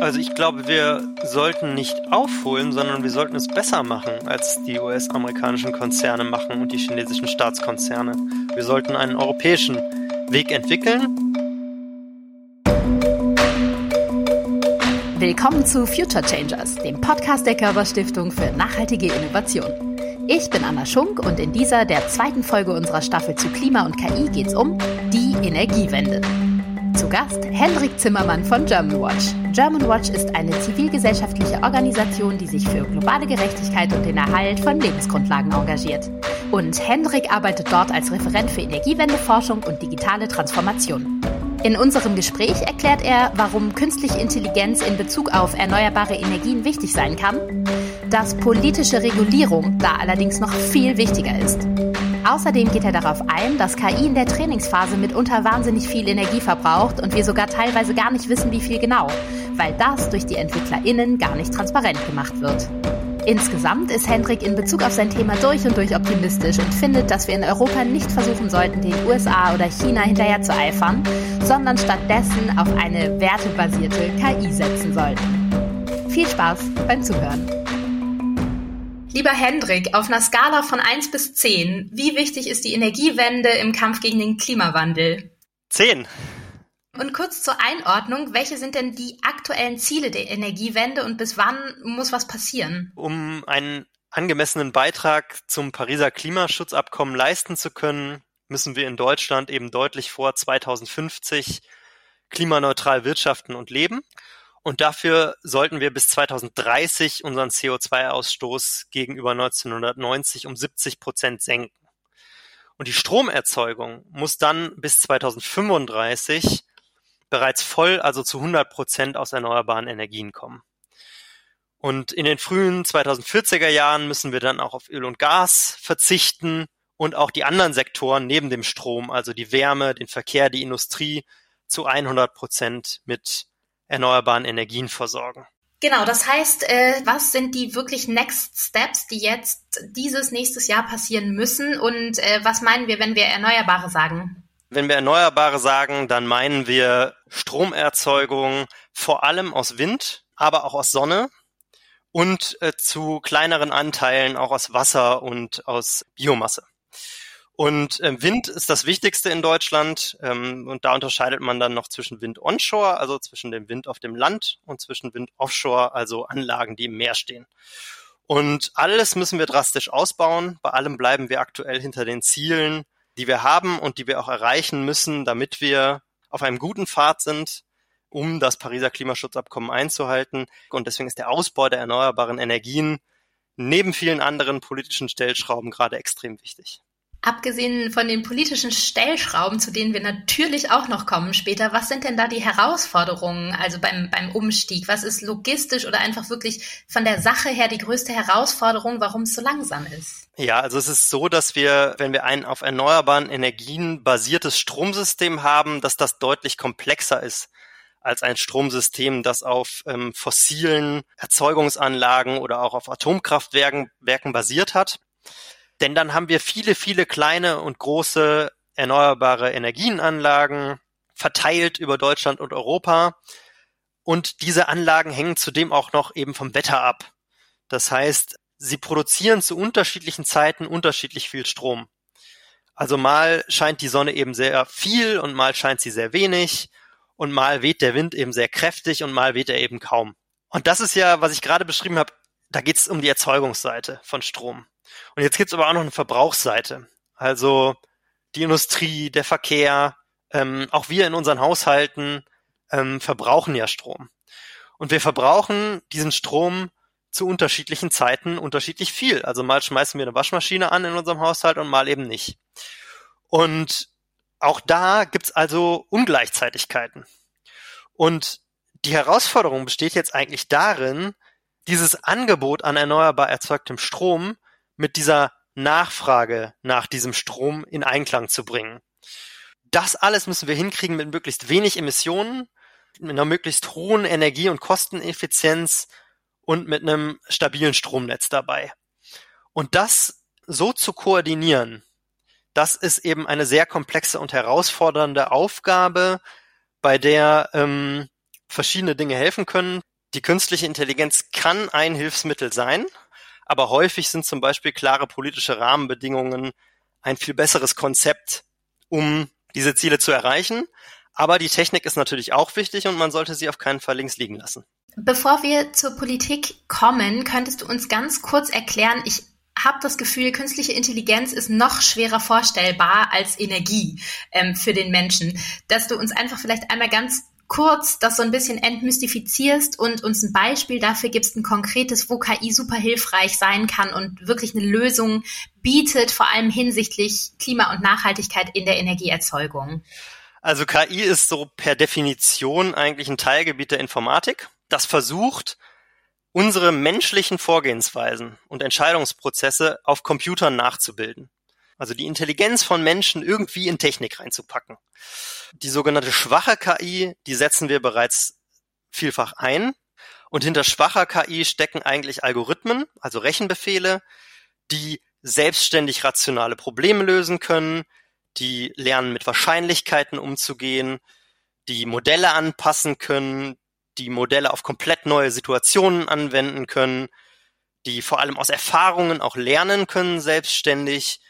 Also ich glaube, wir sollten nicht aufholen, sondern wir sollten es besser machen, als die US-amerikanischen Konzerne machen und die chinesischen Staatskonzerne. Wir sollten einen europäischen Weg entwickeln. Willkommen zu Future Changers, dem Podcast der Körperstiftung für nachhaltige Innovation. Ich bin Anna Schunk und in dieser, der zweiten Folge unserer Staffel zu Klima und KI geht es um die Energiewende. Zu Gast Hendrik Zimmermann von Germanwatch. Germanwatch ist eine zivilgesellschaftliche Organisation, die sich für globale Gerechtigkeit und den Erhalt von Lebensgrundlagen engagiert. Und Hendrik arbeitet dort als Referent für Energiewendeforschung und digitale Transformation. In unserem Gespräch erklärt er, warum künstliche Intelligenz in Bezug auf erneuerbare Energien wichtig sein kann, dass politische Regulierung da allerdings noch viel wichtiger ist Außerdem geht er darauf ein, dass KI in der Trainingsphase mitunter wahnsinnig viel Energie verbraucht und wir sogar teilweise gar nicht wissen, wie viel genau, weil das durch die EntwicklerInnen gar nicht transparent gemacht wird. Insgesamt ist Hendrik in Bezug auf sein Thema durch und durch optimistisch und findet, dass wir in Europa nicht versuchen sollten, den USA oder China hinterher zu eifern, sondern stattdessen auf eine wertebasierte KI setzen sollten. Viel Spaß beim Zuhören! Lieber Hendrik, auf einer Skala von 1 bis 10, wie wichtig ist die Energiewende im Kampf gegen den Klimawandel? 10. Und kurz zur Einordnung, welche sind denn die aktuellen Ziele der Energiewende und bis wann muss was passieren? Um einen angemessenen Beitrag zum Pariser Klimaschutzabkommen leisten zu können, müssen wir in Deutschland eben deutlich vor 2050 klimaneutral wirtschaften und leben. Und dafür sollten wir bis 2030 unseren CO2-Ausstoß gegenüber 1990 um 70 Prozent senken. Und die Stromerzeugung muss dann bis 2035 bereits voll, also zu 100 Prozent aus erneuerbaren Energien kommen. Und in den frühen 2040er Jahren müssen wir dann auch auf Öl und Gas verzichten und auch die anderen Sektoren neben dem Strom, also die Wärme, den Verkehr, die Industrie, zu 100 Prozent mit erneuerbaren Energien versorgen. Genau, das heißt, äh, was sind die wirklich Next Steps, die jetzt dieses nächstes Jahr passieren müssen und äh, was meinen wir, wenn wir Erneuerbare sagen? Wenn wir Erneuerbare sagen, dann meinen wir Stromerzeugung vor allem aus Wind, aber auch aus Sonne und äh, zu kleineren Anteilen auch aus Wasser und aus Biomasse. Und ähm, Wind ist das Wichtigste in Deutschland. Ähm, und da unterscheidet man dann noch zwischen Wind onshore, also zwischen dem Wind auf dem Land und zwischen Wind offshore, also Anlagen, die im Meer stehen. Und alles müssen wir drastisch ausbauen. Bei allem bleiben wir aktuell hinter den Zielen, die wir haben und die wir auch erreichen müssen, damit wir auf einem guten Pfad sind, um das Pariser Klimaschutzabkommen einzuhalten. Und deswegen ist der Ausbau der erneuerbaren Energien neben vielen anderen politischen Stellschrauben gerade extrem wichtig. Abgesehen von den politischen Stellschrauben, zu denen wir natürlich auch noch kommen später, was sind denn da die Herausforderungen, also beim, beim Umstieg? Was ist logistisch oder einfach wirklich von der Sache her die größte Herausforderung, warum es so langsam ist? Ja, also es ist so, dass wir, wenn wir ein auf erneuerbaren Energien basiertes Stromsystem haben, dass das deutlich komplexer ist als ein Stromsystem, das auf ähm, fossilen Erzeugungsanlagen oder auch auf Atomkraftwerken Werken basiert hat. Denn dann haben wir viele, viele kleine und große erneuerbare Energienanlagen verteilt über Deutschland und Europa. Und diese Anlagen hängen zudem auch noch eben vom Wetter ab. Das heißt, sie produzieren zu unterschiedlichen Zeiten unterschiedlich viel Strom. Also mal scheint die Sonne eben sehr viel und mal scheint sie sehr wenig und mal weht der Wind eben sehr kräftig und mal weht er eben kaum. Und das ist ja, was ich gerade beschrieben habe, da geht es um die Erzeugungsseite von Strom. Und jetzt gibt's aber auch noch eine Verbrauchsseite. Also die Industrie, der Verkehr, ähm, auch wir in unseren Haushalten ähm, verbrauchen ja Strom. Und wir verbrauchen diesen Strom zu unterschiedlichen Zeiten unterschiedlich viel. Also mal schmeißen wir eine Waschmaschine an in unserem Haushalt und mal eben nicht. Und auch da gibt's also Ungleichzeitigkeiten. Und die Herausforderung besteht jetzt eigentlich darin, dieses Angebot an erneuerbar erzeugtem Strom mit dieser Nachfrage nach diesem Strom in Einklang zu bringen. Das alles müssen wir hinkriegen mit möglichst wenig Emissionen, mit einer möglichst hohen Energie- und Kosteneffizienz und mit einem stabilen Stromnetz dabei. Und das so zu koordinieren, das ist eben eine sehr komplexe und herausfordernde Aufgabe, bei der ähm, verschiedene Dinge helfen können. Die künstliche Intelligenz kann ein Hilfsmittel sein, aber häufig sind zum Beispiel klare politische Rahmenbedingungen ein viel besseres Konzept, um diese Ziele zu erreichen. Aber die Technik ist natürlich auch wichtig und man sollte sie auf keinen Fall links liegen lassen. Bevor wir zur Politik kommen, könntest du uns ganz kurz erklären, ich habe das Gefühl, künstliche Intelligenz ist noch schwerer vorstellbar als Energie ähm, für den Menschen, dass du uns einfach vielleicht einmal ganz kurz das so ein bisschen entmystifizierst und uns ein Beispiel dafür gibst, ein konkretes, wo KI super hilfreich sein kann und wirklich eine Lösung bietet, vor allem hinsichtlich Klima- und Nachhaltigkeit in der Energieerzeugung. Also KI ist so per Definition eigentlich ein Teilgebiet der Informatik, das versucht, unsere menschlichen Vorgehensweisen und Entscheidungsprozesse auf Computern nachzubilden. Also die Intelligenz von Menschen irgendwie in Technik reinzupacken. Die sogenannte schwache KI, die setzen wir bereits vielfach ein. Und hinter schwacher KI stecken eigentlich Algorithmen, also Rechenbefehle, die selbstständig rationale Probleme lösen können, die lernen mit Wahrscheinlichkeiten umzugehen, die Modelle anpassen können, die Modelle auf komplett neue Situationen anwenden können, die vor allem aus Erfahrungen auch lernen können selbstständig,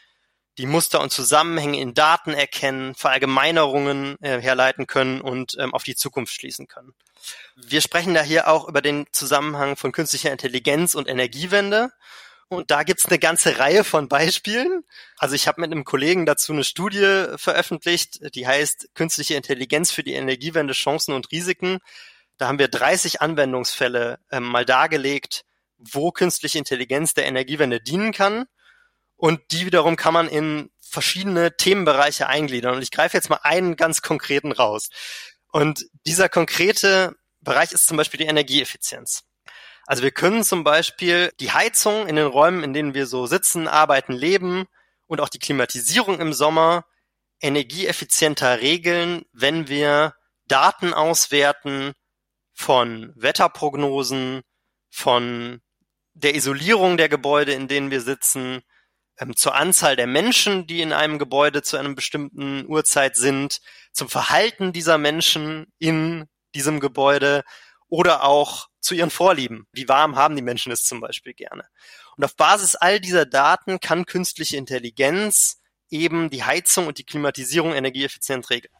die Muster und Zusammenhänge in Daten erkennen, Verallgemeinerungen äh, herleiten können und ähm, auf die Zukunft schließen können. Wir sprechen da hier auch über den Zusammenhang von künstlicher Intelligenz und Energiewende. Und da gibt's eine ganze Reihe von Beispielen. Also ich habe mit einem Kollegen dazu eine Studie veröffentlicht, die heißt Künstliche Intelligenz für die Energiewende, Chancen und Risiken. Da haben wir 30 Anwendungsfälle ähm, mal dargelegt, wo künstliche Intelligenz der Energiewende dienen kann. Und die wiederum kann man in verschiedene Themenbereiche eingliedern. Und ich greife jetzt mal einen ganz konkreten raus. Und dieser konkrete Bereich ist zum Beispiel die Energieeffizienz. Also wir können zum Beispiel die Heizung in den Räumen, in denen wir so sitzen, arbeiten, leben und auch die Klimatisierung im Sommer energieeffizienter regeln, wenn wir Daten auswerten von Wetterprognosen, von der Isolierung der Gebäude, in denen wir sitzen, ähm, zur Anzahl der Menschen, die in einem Gebäude zu einem bestimmten Uhrzeit sind, zum Verhalten dieser Menschen in diesem Gebäude oder auch zu ihren Vorlieben. Wie warm haben die Menschen es zum Beispiel gerne? Und auf Basis all dieser Daten kann künstliche Intelligenz eben die Heizung und die Klimatisierung energieeffizient regeln.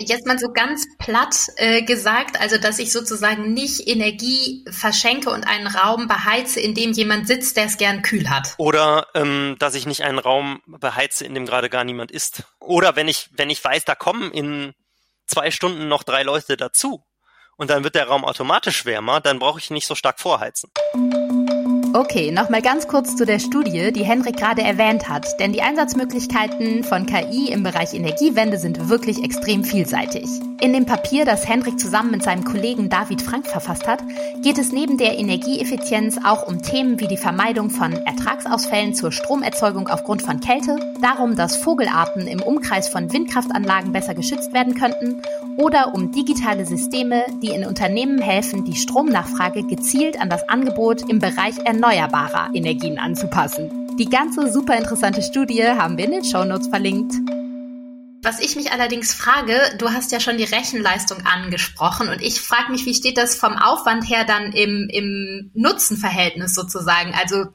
Jetzt mal so ganz platt äh, gesagt, also dass ich sozusagen nicht Energie verschenke und einen Raum beheize, in dem jemand sitzt, der es gern kühl hat. Oder ähm, dass ich nicht einen Raum beheize, in dem gerade gar niemand ist. Oder wenn ich, wenn ich weiß, da kommen in zwei Stunden noch drei Leute dazu und dann wird der Raum automatisch wärmer, dann brauche ich nicht so stark vorheizen. Okay, nochmal ganz kurz zu der Studie, die Henrik gerade erwähnt hat, denn die Einsatzmöglichkeiten von KI im Bereich Energiewende sind wirklich extrem vielseitig. In dem Papier, das Henrik zusammen mit seinem Kollegen David Frank verfasst hat, geht es neben der Energieeffizienz auch um Themen wie die Vermeidung von Ertragsausfällen zur Stromerzeugung aufgrund von Kälte, darum, dass Vogelarten im Umkreis von Windkraftanlagen besser geschützt werden könnten oder um digitale Systeme, die in Unternehmen helfen, die Stromnachfrage gezielt an das Angebot im Bereich erneuerbarer Energien anzupassen. Die ganze super interessante Studie haben wir in den Shownotes verlinkt. Was ich mich allerdings frage, du hast ja schon die Rechenleistung angesprochen und ich frage mich, wie steht das vom Aufwand her dann im, im Nutzenverhältnis sozusagen? Also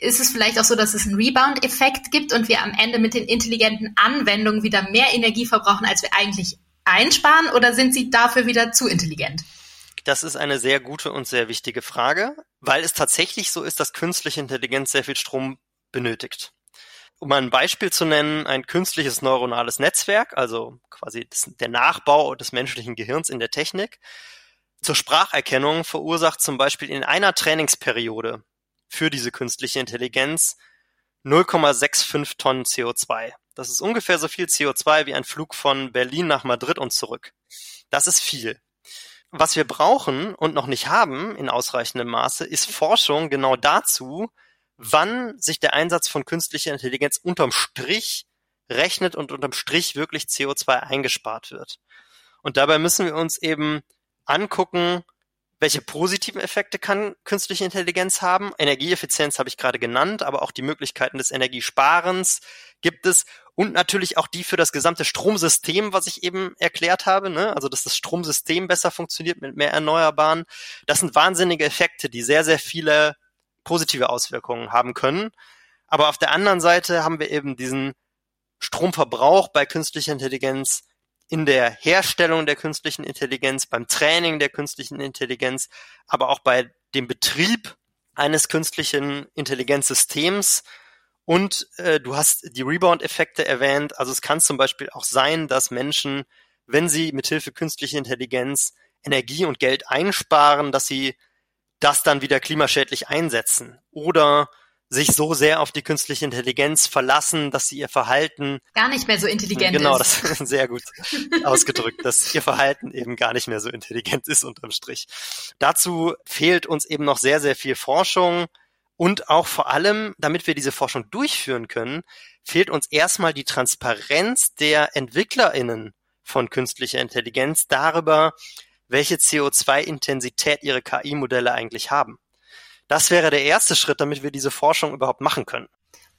ist es vielleicht auch so, dass es einen Rebound-Effekt gibt und wir am Ende mit den intelligenten Anwendungen wieder mehr Energie verbrauchen, als wir eigentlich einsparen oder sind sie dafür wieder zu intelligent? Das ist eine sehr gute und sehr wichtige Frage, weil es tatsächlich so ist, dass künstliche Intelligenz sehr viel Strom benötigt. Um ein Beispiel zu nennen, ein künstliches neuronales Netzwerk, also quasi der Nachbau des menschlichen Gehirns in der Technik, zur Spracherkennung verursacht zum Beispiel in einer Trainingsperiode für diese künstliche Intelligenz 0,65 Tonnen CO2. Das ist ungefähr so viel CO2 wie ein Flug von Berlin nach Madrid und zurück. Das ist viel. Was wir brauchen und noch nicht haben in ausreichendem Maße, ist Forschung genau dazu, wann sich der Einsatz von künstlicher Intelligenz unterm Strich rechnet und unterm Strich wirklich CO2 eingespart wird. Und dabei müssen wir uns eben angucken, welche positiven Effekte kann künstliche Intelligenz haben? Energieeffizienz habe ich gerade genannt, aber auch die Möglichkeiten des Energiesparens gibt es und natürlich auch die für das gesamte Stromsystem, was ich eben erklärt habe, ne? also dass das Stromsystem besser funktioniert mit mehr Erneuerbaren. Das sind wahnsinnige Effekte, die sehr, sehr viele positive Auswirkungen haben können. Aber auf der anderen Seite haben wir eben diesen Stromverbrauch bei künstlicher Intelligenz in der Herstellung der künstlichen Intelligenz, beim Training der künstlichen Intelligenz, aber auch bei dem Betrieb eines künstlichen Intelligenzsystems. Und äh, du hast die Rebound-Effekte erwähnt. Also es kann zum Beispiel auch sein, dass Menschen, wenn sie mithilfe künstlicher Intelligenz Energie und Geld einsparen, dass sie das dann wieder klimaschädlich einsetzen. Oder sich so sehr auf die künstliche Intelligenz verlassen, dass sie ihr Verhalten gar nicht mehr so intelligent genau, ist. Genau, das ist sehr gut ausgedrückt, dass ihr Verhalten eben gar nicht mehr so intelligent ist unterm Strich. Dazu fehlt uns eben noch sehr, sehr viel Forschung und auch vor allem, damit wir diese Forschung durchführen können, fehlt uns erstmal die Transparenz der EntwicklerInnen von künstlicher Intelligenz darüber, welche CO2-Intensität ihre KI-Modelle eigentlich haben. Das wäre der erste Schritt, damit wir diese Forschung überhaupt machen können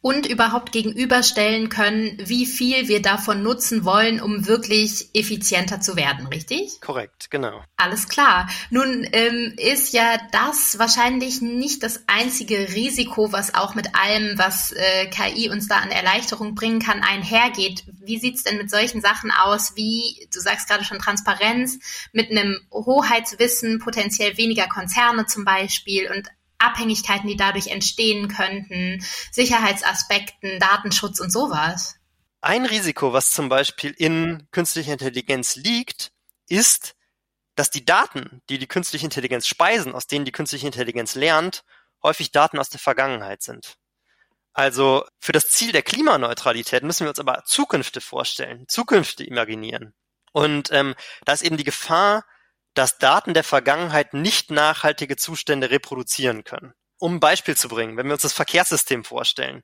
und überhaupt gegenüberstellen können, wie viel wir davon nutzen wollen, um wirklich effizienter zu werden, richtig? Korrekt, genau. Alles klar. Nun ähm, ist ja das wahrscheinlich nicht das einzige Risiko, was auch mit allem, was äh, KI uns da an Erleichterung bringen kann, einhergeht. Wie sieht's denn mit solchen Sachen aus, wie, du sagst gerade schon Transparenz, mit einem Hoheitswissen, potenziell weniger Konzerne zum Beispiel und Abhängigkeiten, die dadurch entstehen könnten, Sicherheitsaspekten, Datenschutz und sowas. Ein Risiko, was zum Beispiel in künstlicher Intelligenz liegt, ist, dass die Daten, die die künstliche Intelligenz speisen, aus denen die künstliche Intelligenz lernt, häufig Daten aus der Vergangenheit sind. Also für das Ziel der Klimaneutralität müssen wir uns aber Zukünfte vorstellen, Zukünfte imaginieren. Und ähm, da ist eben die Gefahr, dass Daten der Vergangenheit nicht nachhaltige Zustände reproduzieren können. Um ein Beispiel zu bringen, wenn wir uns das Verkehrssystem vorstellen.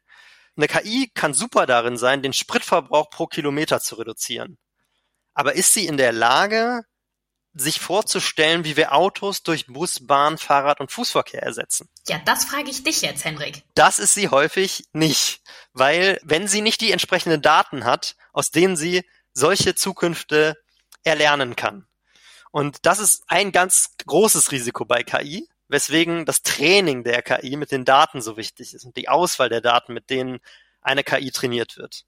Eine KI kann super darin sein, den Spritverbrauch pro Kilometer zu reduzieren. Aber ist sie in der Lage, sich vorzustellen, wie wir Autos durch Bus, Bahn, Fahrrad und Fußverkehr ersetzen? Ja, das frage ich dich jetzt, Henrik. Das ist sie häufig nicht, weil wenn sie nicht die entsprechenden Daten hat, aus denen sie solche Zukünfte erlernen kann. Und das ist ein ganz großes Risiko bei KI, weswegen das Training der KI mit den Daten so wichtig ist und die Auswahl der Daten, mit denen eine KI trainiert wird.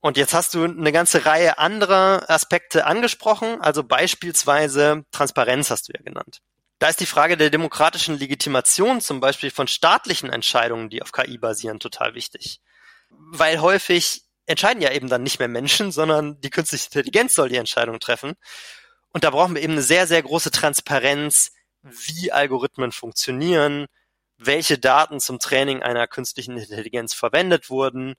Und jetzt hast du eine ganze Reihe anderer Aspekte angesprochen, also beispielsweise Transparenz hast du ja genannt. Da ist die Frage der demokratischen Legitimation zum Beispiel von staatlichen Entscheidungen, die auf KI basieren, total wichtig. Weil häufig entscheiden ja eben dann nicht mehr Menschen, sondern die künstliche Intelligenz soll die Entscheidung treffen. Und da brauchen wir eben eine sehr, sehr große Transparenz, wie Algorithmen funktionieren, welche Daten zum Training einer künstlichen Intelligenz verwendet wurden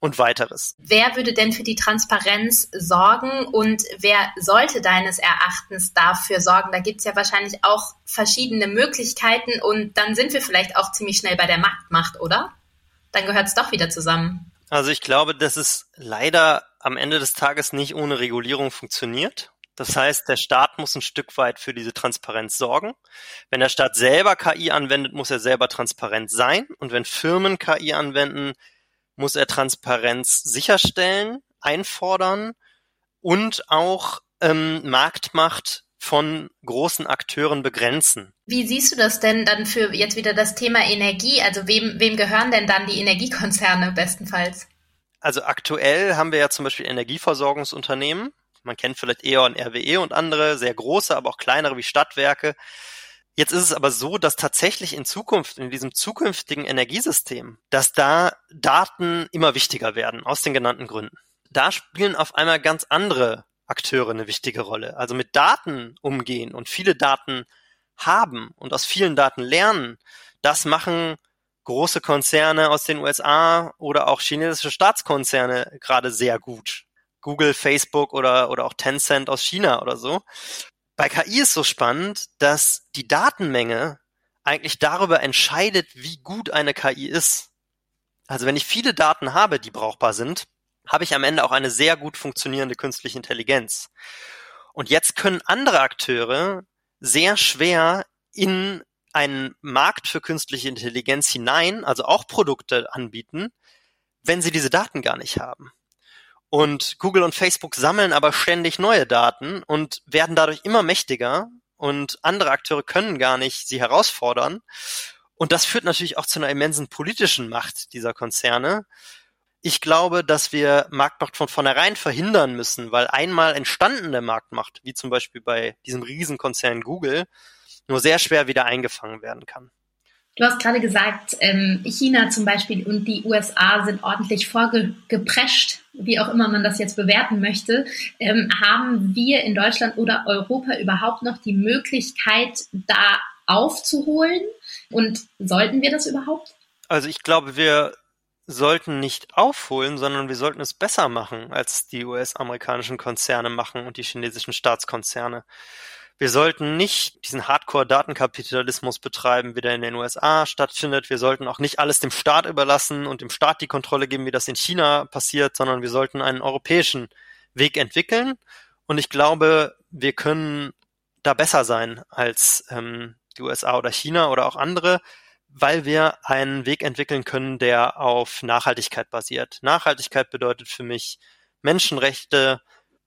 und weiteres. Wer würde denn für die Transparenz sorgen und wer sollte deines Erachtens dafür sorgen? Da gibt's ja wahrscheinlich auch verschiedene Möglichkeiten und dann sind wir vielleicht auch ziemlich schnell bei der Marktmacht, oder? Dann gehört's doch wieder zusammen. Also ich glaube, dass es leider am Ende des Tages nicht ohne Regulierung funktioniert. Das heißt, der Staat muss ein Stück weit für diese Transparenz sorgen. Wenn der Staat selber KI anwendet, muss er selber transparent sein. Und wenn Firmen KI anwenden, muss er Transparenz sicherstellen, einfordern und auch ähm, Marktmacht von großen Akteuren begrenzen. Wie siehst du das denn dann für jetzt wieder das Thema Energie? Also wem, wem gehören denn dann die Energiekonzerne bestenfalls? Also aktuell haben wir ja zum Beispiel Energieversorgungsunternehmen, man kennt vielleicht E.ON, RWE und andere, sehr große, aber auch kleinere wie Stadtwerke. Jetzt ist es aber so, dass tatsächlich in Zukunft, in diesem zukünftigen Energiesystem, dass da Daten immer wichtiger werden, aus den genannten Gründen. Da spielen auf einmal ganz andere Akteure eine wichtige Rolle. Also mit Daten umgehen und viele Daten haben und aus vielen Daten lernen, das machen große Konzerne aus den USA oder auch chinesische Staatskonzerne gerade sehr gut. Google, Facebook oder, oder auch Tencent aus China oder so. Bei KI ist so spannend, dass die Datenmenge eigentlich darüber entscheidet, wie gut eine KI ist. Also wenn ich viele Daten habe, die brauchbar sind, habe ich am Ende auch eine sehr gut funktionierende künstliche Intelligenz. Und jetzt können andere Akteure sehr schwer in einen Markt für künstliche Intelligenz hinein, also auch Produkte anbieten, wenn sie diese Daten gar nicht haben. Und Google und Facebook sammeln aber ständig neue Daten und werden dadurch immer mächtiger und andere Akteure können gar nicht sie herausfordern. Und das führt natürlich auch zu einer immensen politischen Macht dieser Konzerne. Ich glaube, dass wir Marktmacht von vornherein verhindern müssen, weil einmal entstandene Marktmacht, wie zum Beispiel bei diesem Riesenkonzern Google, nur sehr schwer wieder eingefangen werden kann. Du hast gerade gesagt, ähm, China zum Beispiel und die USA sind ordentlich vorgeprescht, wie auch immer man das jetzt bewerten möchte. Ähm, haben wir in Deutschland oder Europa überhaupt noch die Möglichkeit, da aufzuholen? Und sollten wir das überhaupt? Also ich glaube, wir sollten nicht aufholen, sondern wir sollten es besser machen, als die US-amerikanischen Konzerne machen und die chinesischen Staatskonzerne. Wir sollten nicht diesen Hardcore-Datenkapitalismus betreiben, wie der in den USA stattfindet. Wir sollten auch nicht alles dem Staat überlassen und dem Staat die Kontrolle geben, wie das in China passiert, sondern wir sollten einen europäischen Weg entwickeln. Und ich glaube, wir können da besser sein als ähm, die USA oder China oder auch andere, weil wir einen Weg entwickeln können, der auf Nachhaltigkeit basiert. Nachhaltigkeit bedeutet für mich Menschenrechte,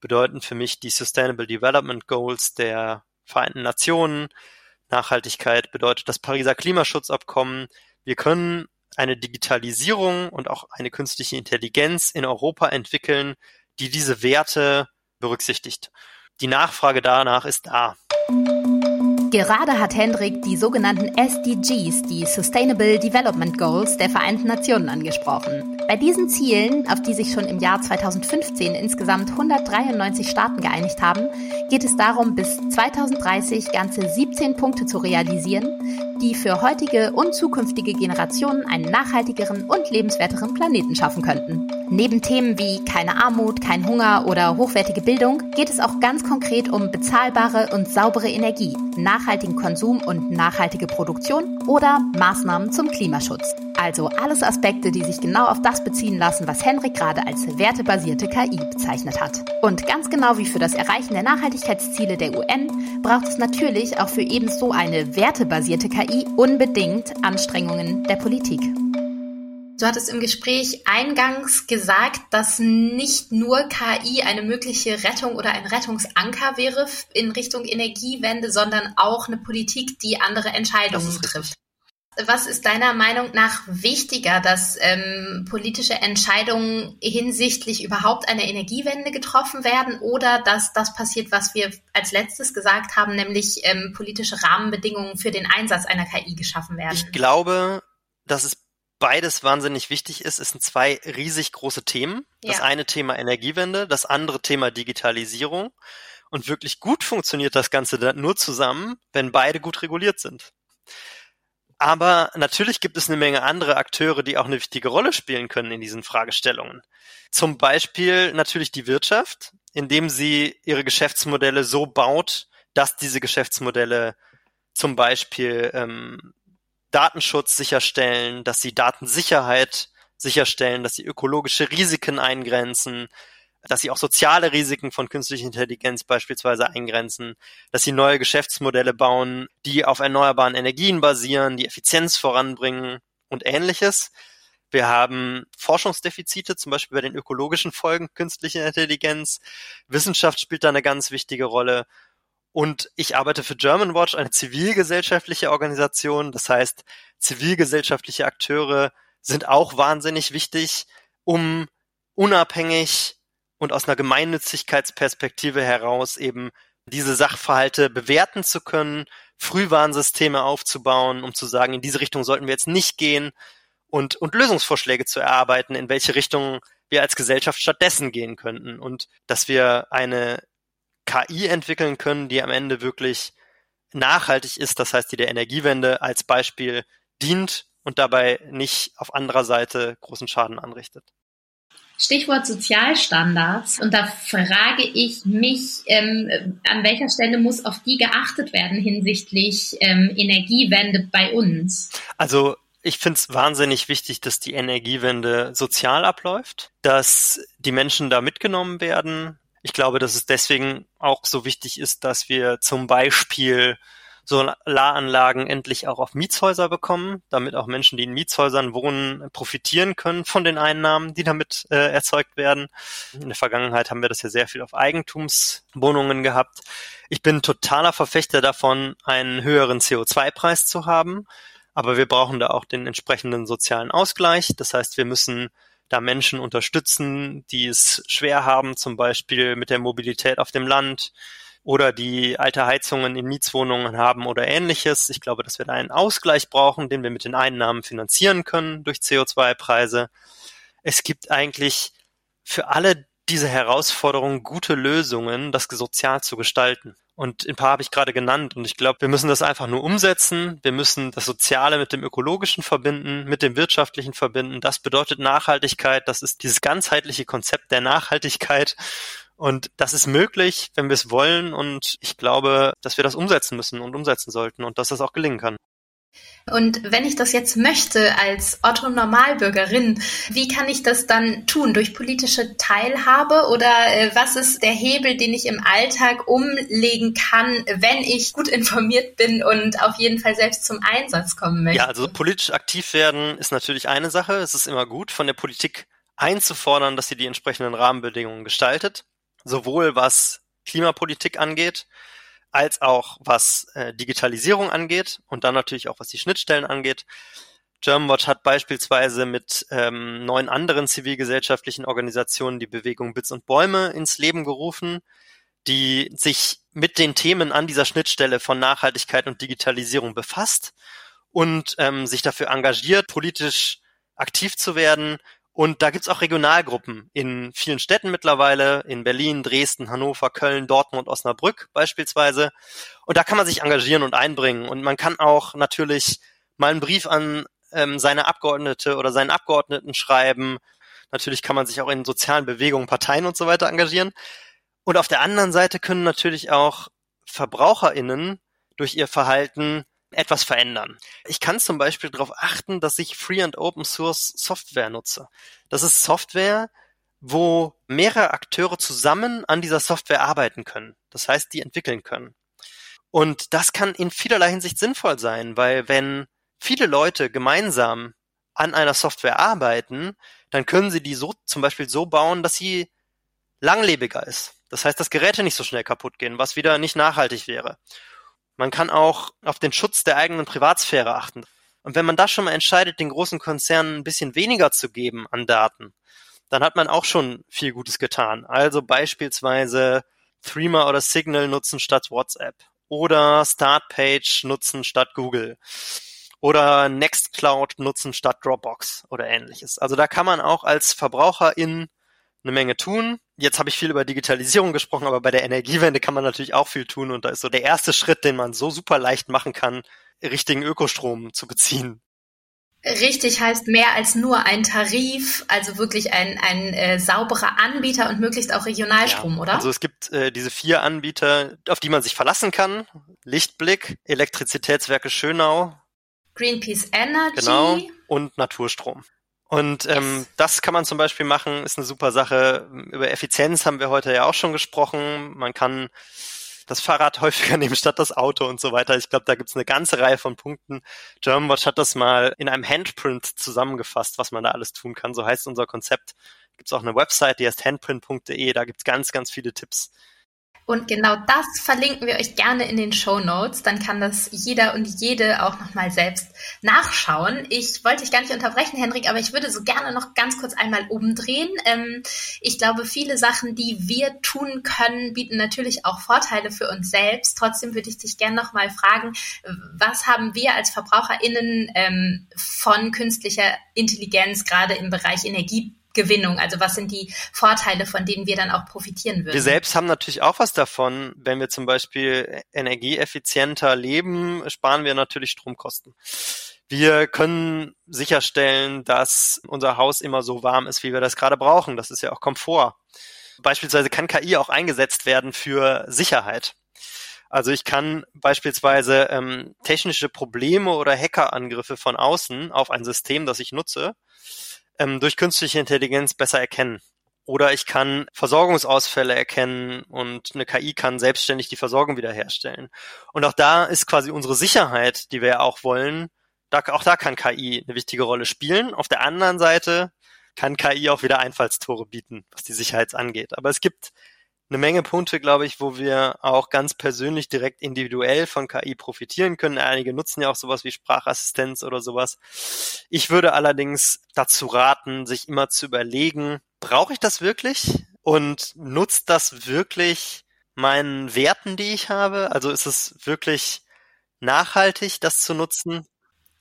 bedeuten für mich die Sustainable Development Goals der Vereinten Nationen. Nachhaltigkeit bedeutet das Pariser Klimaschutzabkommen. Wir können eine Digitalisierung und auch eine künstliche Intelligenz in Europa entwickeln, die diese Werte berücksichtigt. Die Nachfrage danach ist da. Gerade hat Hendrik die sogenannten SDGs, die Sustainable Development Goals der Vereinten Nationen angesprochen. Bei diesen Zielen, auf die sich schon im Jahr 2015 insgesamt 193 Staaten geeinigt haben, geht es darum, bis 2030 ganze 17 Punkte zu realisieren, die für heutige und zukünftige Generationen einen nachhaltigeren und lebenswerteren Planeten schaffen könnten. Neben Themen wie keine Armut, kein Hunger oder hochwertige Bildung geht es auch ganz konkret um bezahlbare und saubere Energie, nachhaltigen Konsum und nachhaltige Produktion oder Maßnahmen zum Klimaschutz. Also alles Aspekte, die sich genau auf das beziehen lassen, was Henrik gerade als wertebasierte KI bezeichnet hat. Und ganz genau wie für das Erreichen der Nachhaltigkeitsziele der UN braucht es natürlich auch für ebenso eine wertebasierte KI unbedingt Anstrengungen der Politik. Du hattest im Gespräch eingangs gesagt, dass nicht nur KI eine mögliche Rettung oder ein Rettungsanker wäre in Richtung Energiewende, sondern auch eine Politik, die andere Entscheidungen trifft. Was ist deiner Meinung nach wichtiger, dass ähm, politische Entscheidungen hinsichtlich überhaupt einer Energiewende getroffen werden oder dass das passiert, was wir als letztes gesagt haben, nämlich ähm, politische Rahmenbedingungen für den Einsatz einer KI geschaffen werden? Ich glaube, dass es beides wahnsinnig wichtig ist. Es sind zwei riesig große Themen. Das ja. eine Thema Energiewende, das andere Thema Digitalisierung. Und wirklich gut funktioniert das Ganze nur zusammen, wenn beide gut reguliert sind. Aber natürlich gibt es eine Menge andere Akteure, die auch eine wichtige Rolle spielen können in diesen Fragestellungen. Zum Beispiel natürlich die Wirtschaft, indem sie ihre Geschäftsmodelle so baut, dass diese Geschäftsmodelle zum Beispiel ähm, Datenschutz sicherstellen, dass sie Datensicherheit sicherstellen, dass sie ökologische Risiken eingrenzen, dass sie auch soziale Risiken von künstlicher Intelligenz beispielsweise eingrenzen, dass sie neue Geschäftsmodelle bauen, die auf erneuerbaren Energien basieren, die Effizienz voranbringen und ähnliches. Wir haben Forschungsdefizite, zum Beispiel bei den ökologischen Folgen künstlicher Intelligenz. Wissenschaft spielt da eine ganz wichtige Rolle. Und ich arbeite für Germanwatch, eine zivilgesellschaftliche Organisation. Das heißt, zivilgesellschaftliche Akteure sind auch wahnsinnig wichtig, um unabhängig und aus einer Gemeinnützigkeitsperspektive heraus eben diese Sachverhalte bewerten zu können, Frühwarnsysteme aufzubauen, um zu sagen, in diese Richtung sollten wir jetzt nicht gehen und, und Lösungsvorschläge zu erarbeiten, in welche Richtung wir als Gesellschaft stattdessen gehen könnten und dass wir eine KI entwickeln können, die am Ende wirklich nachhaltig ist, das heißt, die der Energiewende als Beispiel dient und dabei nicht auf anderer Seite großen Schaden anrichtet. Stichwort Sozialstandards. Und da frage ich mich, ähm, an welcher Stelle muss auf die geachtet werden hinsichtlich ähm, Energiewende bei uns? Also ich finde es wahnsinnig wichtig, dass die Energiewende sozial abläuft, dass die Menschen da mitgenommen werden. Ich glaube, dass es deswegen auch so wichtig ist, dass wir zum Beispiel Solaranlagen endlich auch auf Mietshäuser bekommen, damit auch Menschen, die in Mietshäusern wohnen, profitieren können von den Einnahmen, die damit äh, erzeugt werden. In der Vergangenheit haben wir das ja sehr viel auf Eigentumswohnungen gehabt. Ich bin totaler Verfechter davon, einen höheren CO2-Preis zu haben. Aber wir brauchen da auch den entsprechenden sozialen Ausgleich. Das heißt, wir müssen da Menschen unterstützen, die es schwer haben, zum Beispiel mit der Mobilität auf dem Land oder die alte Heizungen in Mietswohnungen haben oder ähnliches. Ich glaube, dass wir da einen Ausgleich brauchen, den wir mit den Einnahmen finanzieren können durch CO2-Preise. Es gibt eigentlich für alle diese Herausforderungen gute Lösungen, das sozial zu gestalten. Und ein paar habe ich gerade genannt. Und ich glaube, wir müssen das einfach nur umsetzen. Wir müssen das Soziale mit dem Ökologischen verbinden, mit dem Wirtschaftlichen verbinden. Das bedeutet Nachhaltigkeit. Das ist dieses ganzheitliche Konzept der Nachhaltigkeit. Und das ist möglich, wenn wir es wollen. Und ich glaube, dass wir das umsetzen müssen und umsetzen sollten und dass das auch gelingen kann. Und wenn ich das jetzt möchte als Otto Normalbürgerin, wie kann ich das dann tun? Durch politische Teilhabe oder äh, was ist der Hebel, den ich im Alltag umlegen kann, wenn ich gut informiert bin und auf jeden Fall selbst zum Einsatz kommen möchte? Ja, also politisch aktiv werden ist natürlich eine Sache. Es ist immer gut, von der Politik einzufordern, dass sie die entsprechenden Rahmenbedingungen gestaltet, sowohl was Klimapolitik angeht, als auch was äh, Digitalisierung angeht und dann natürlich auch was die Schnittstellen angeht. Germanwatch hat beispielsweise mit ähm, neun anderen zivilgesellschaftlichen Organisationen die Bewegung Bits und Bäume ins Leben gerufen, die sich mit den Themen an dieser Schnittstelle von Nachhaltigkeit und Digitalisierung befasst und ähm, sich dafür engagiert, politisch aktiv zu werden und da gibt's auch Regionalgruppen in vielen Städten mittlerweile, in Berlin, Dresden, Hannover, Köln, Dortmund, Osnabrück beispielsweise. Und da kann man sich engagieren und einbringen. Und man kann auch natürlich mal einen Brief an ähm, seine Abgeordnete oder seinen Abgeordneten schreiben. Natürlich kann man sich auch in sozialen Bewegungen, Parteien und so weiter engagieren. Und auf der anderen Seite können natürlich auch VerbraucherInnen durch ihr Verhalten etwas verändern. Ich kann zum Beispiel darauf achten, dass ich Free and Open Source Software nutze. Das ist Software, wo mehrere Akteure zusammen an dieser Software arbeiten können. Das heißt, die entwickeln können. Und das kann in vielerlei Hinsicht sinnvoll sein, weil wenn viele Leute gemeinsam an einer Software arbeiten, dann können sie die so zum Beispiel so bauen, dass sie langlebiger ist. Das heißt, dass Geräte nicht so schnell kaputt gehen, was wieder nicht nachhaltig wäre. Man kann auch auf den Schutz der eigenen Privatsphäre achten. Und wenn man da schon mal entscheidet, den großen Konzernen ein bisschen weniger zu geben an Daten, dann hat man auch schon viel Gutes getan. Also beispielsweise Threema oder Signal nutzen statt WhatsApp oder Startpage nutzen statt Google oder Nextcloud nutzen statt Dropbox oder ähnliches. Also da kann man auch als Verbraucherin eine Menge tun. Jetzt habe ich viel über Digitalisierung gesprochen, aber bei der Energiewende kann man natürlich auch viel tun und da ist so der erste Schritt, den man so super leicht machen kann, richtigen Ökostrom zu beziehen. Richtig heißt mehr als nur ein Tarif, also wirklich ein, ein äh, sauberer Anbieter und möglichst auch Regionalstrom, ja, oder? Also es gibt äh, diese vier Anbieter, auf die man sich verlassen kann. Lichtblick, Elektrizitätswerke Schönau. Greenpeace Energy. Genau. Und Naturstrom. Und ähm, yes. das kann man zum Beispiel machen, ist eine super Sache. Über Effizienz haben wir heute ja auch schon gesprochen. Man kann das Fahrrad häufiger nehmen statt das Auto und so weiter. Ich glaube, da gibt's eine ganze Reihe von Punkten. Germanwatch hat das mal in einem Handprint zusammengefasst, was man da alles tun kann. So heißt unser Konzept. Gibt's auch eine Website, die heißt handprint.de. Da gibt's ganz, ganz viele Tipps, und genau das verlinken wir euch gerne in den Show Notes. Dann kann das jeder und jede auch nochmal selbst nachschauen. Ich wollte dich gar nicht unterbrechen, Henrik, aber ich würde so gerne noch ganz kurz einmal umdrehen. Ähm, ich glaube, viele Sachen, die wir tun können, bieten natürlich auch Vorteile für uns selbst. Trotzdem würde ich dich gerne nochmal fragen, was haben wir als VerbraucherInnen ähm, von künstlicher Intelligenz gerade im Bereich Energie Gewinnung? Also was sind die Vorteile, von denen wir dann auch profitieren würden? Wir selbst haben natürlich auch was davon. Wenn wir zum Beispiel energieeffizienter leben, sparen wir natürlich Stromkosten. Wir können sicherstellen, dass unser Haus immer so warm ist, wie wir das gerade brauchen. Das ist ja auch Komfort. Beispielsweise kann KI auch eingesetzt werden für Sicherheit. Also ich kann beispielsweise ähm, technische Probleme oder Hackerangriffe von außen auf ein System, das ich nutze, ähm, durch künstliche Intelligenz besser erkennen Oder ich kann Versorgungsausfälle erkennen und eine KI kann selbstständig die Versorgung wiederherstellen. Und auch da ist quasi unsere Sicherheit, die wir ja auch wollen, da, auch da kann KI eine wichtige Rolle spielen. Auf der anderen Seite kann KI auch wieder Einfallstore bieten, was die Sicherheit angeht. Aber es gibt eine Menge Punkte, glaube ich, wo wir auch ganz persönlich direkt individuell von KI profitieren können. Einige nutzen ja auch sowas wie Sprachassistenz oder sowas. Ich würde allerdings dazu raten, sich immer zu überlegen, brauche ich das wirklich? Und nutzt das wirklich meinen Werten, die ich habe? Also ist es wirklich nachhaltig, das zu nutzen?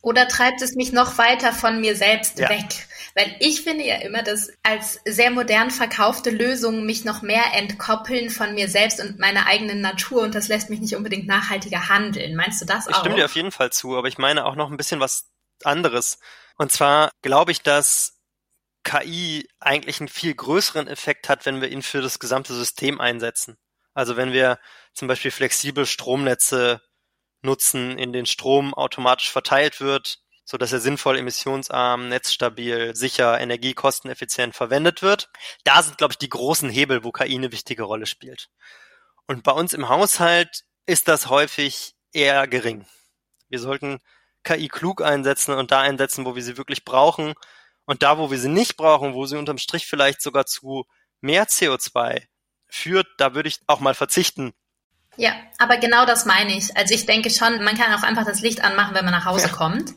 Oder treibt es mich noch weiter von mir selbst ja. weg? Weil ich finde ja immer, dass als sehr modern verkaufte Lösungen mich noch mehr entkoppeln von mir selbst und meiner eigenen Natur und das lässt mich nicht unbedingt nachhaltiger handeln. Meinst du das auch? Ich stimme dir auf jeden Fall zu, aber ich meine auch noch ein bisschen was anderes. Und zwar glaube ich, dass KI eigentlich einen viel größeren Effekt hat, wenn wir ihn für das gesamte System einsetzen. Also wenn wir zum Beispiel flexibel Stromnetze nutzen, in den Strom automatisch verteilt wird, so dass er sinnvoll emissionsarm, netzstabil, sicher, energiekosteneffizient verwendet wird. Da sind, glaube ich, die großen Hebel, wo KI eine wichtige Rolle spielt. Und bei uns im Haushalt ist das häufig eher gering. Wir sollten KI klug einsetzen und da einsetzen, wo wir sie wirklich brauchen. Und da, wo wir sie nicht brauchen, wo sie unterm Strich vielleicht sogar zu mehr CO2 führt, da würde ich auch mal verzichten, ja, aber genau das meine ich. Also ich denke schon, man kann auch einfach das Licht anmachen, wenn man nach Hause ja. kommt.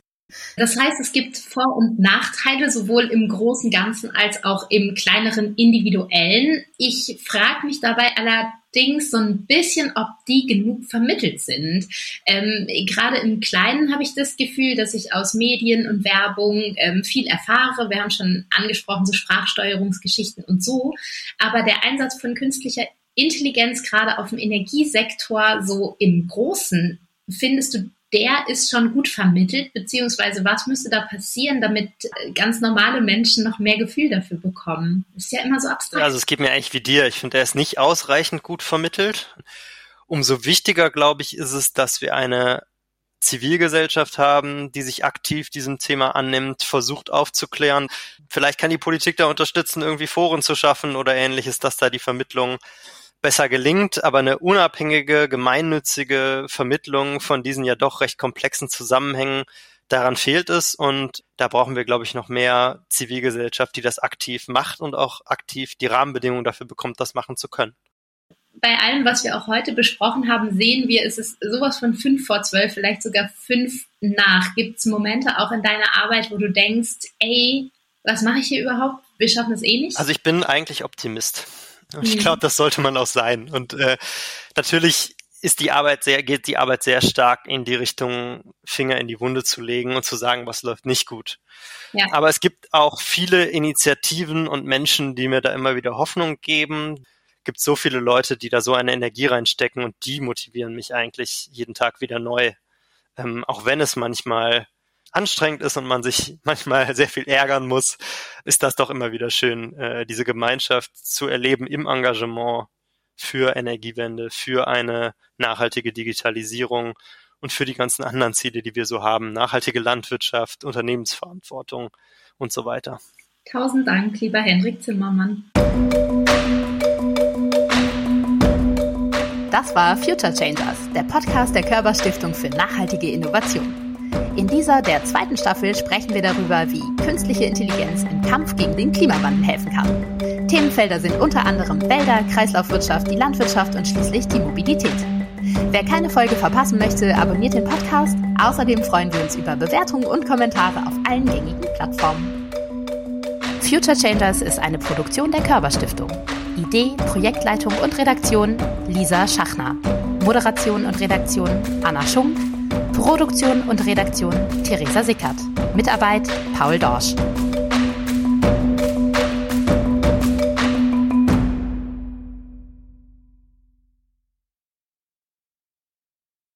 Das heißt, es gibt Vor- und Nachteile, sowohl im großen Ganzen als auch im kleineren individuellen. Ich frage mich dabei allerdings so ein bisschen, ob die genug vermittelt sind. Ähm, Gerade im Kleinen habe ich das Gefühl, dass ich aus Medien und Werbung ähm, viel erfahre. Wir haben schon angesprochen, so Sprachsteuerungsgeschichten und so. Aber der Einsatz von künstlicher Intelligenz gerade auf dem Energiesektor so im Großen, findest du, der ist schon gut vermittelt, beziehungsweise was müsste da passieren, damit äh, ganz normale Menschen noch mehr Gefühl dafür bekommen? ist ja immer so abstrakt. Also es geht mir eigentlich wie dir. Ich finde, er ist nicht ausreichend gut vermittelt. Umso wichtiger, glaube ich, ist es, dass wir eine Zivilgesellschaft haben, die sich aktiv diesem Thema annimmt, versucht aufzuklären. Vielleicht kann die Politik da unterstützen, irgendwie Foren zu schaffen oder ähnliches, dass da die Vermittlung besser gelingt, aber eine unabhängige, gemeinnützige Vermittlung von diesen ja doch recht komplexen Zusammenhängen, daran fehlt es und da brauchen wir, glaube ich, noch mehr Zivilgesellschaft, die das aktiv macht und auch aktiv die Rahmenbedingungen dafür bekommt, das machen zu können. Bei allem, was wir auch heute besprochen haben, sehen wir, es ist sowas von fünf vor zwölf, vielleicht sogar fünf nach. Gibt es Momente auch in deiner Arbeit, wo du denkst, ey, was mache ich hier überhaupt? Wir schaffen es eh nicht? Also ich bin eigentlich Optimist. Ich glaube, das sollte man auch sein. Und äh, natürlich ist die Arbeit sehr, geht die Arbeit sehr stark in die Richtung, Finger in die Wunde zu legen und zu sagen, was läuft nicht gut. Ja. Aber es gibt auch viele Initiativen und Menschen, die mir da immer wieder Hoffnung geben. Es gibt so viele Leute, die da so eine Energie reinstecken und die motivieren mich eigentlich jeden Tag wieder neu. Ähm, auch wenn es manchmal anstrengend ist und man sich manchmal sehr viel ärgern muss, ist das doch immer wieder schön, äh, diese Gemeinschaft zu erleben im Engagement für Energiewende, für eine nachhaltige Digitalisierung und für die ganzen anderen Ziele, die wir so haben, nachhaltige Landwirtschaft, Unternehmensverantwortung und so weiter. Tausend Dank, lieber Henrik Zimmermann. Das war Future Changers, der Podcast der Körperstiftung für nachhaltige Innovation. In dieser, der zweiten Staffel, sprechen wir darüber, wie künstliche Intelligenz im Kampf gegen den Klimawandel helfen kann. Themenfelder sind unter anderem Wälder, Kreislaufwirtschaft, die Landwirtschaft und schließlich die Mobilität. Wer keine Folge verpassen möchte, abonniert den Podcast. Außerdem freuen wir uns über Bewertungen und Kommentare auf allen gängigen Plattformen. Future Changers ist eine Produktion der Körperstiftung. Idee, Projektleitung und Redaktion Lisa Schachner. Moderation und Redaktion Anna Schunk Produktion und Redaktion Theresa Sickert. Mitarbeit Paul Dorsch.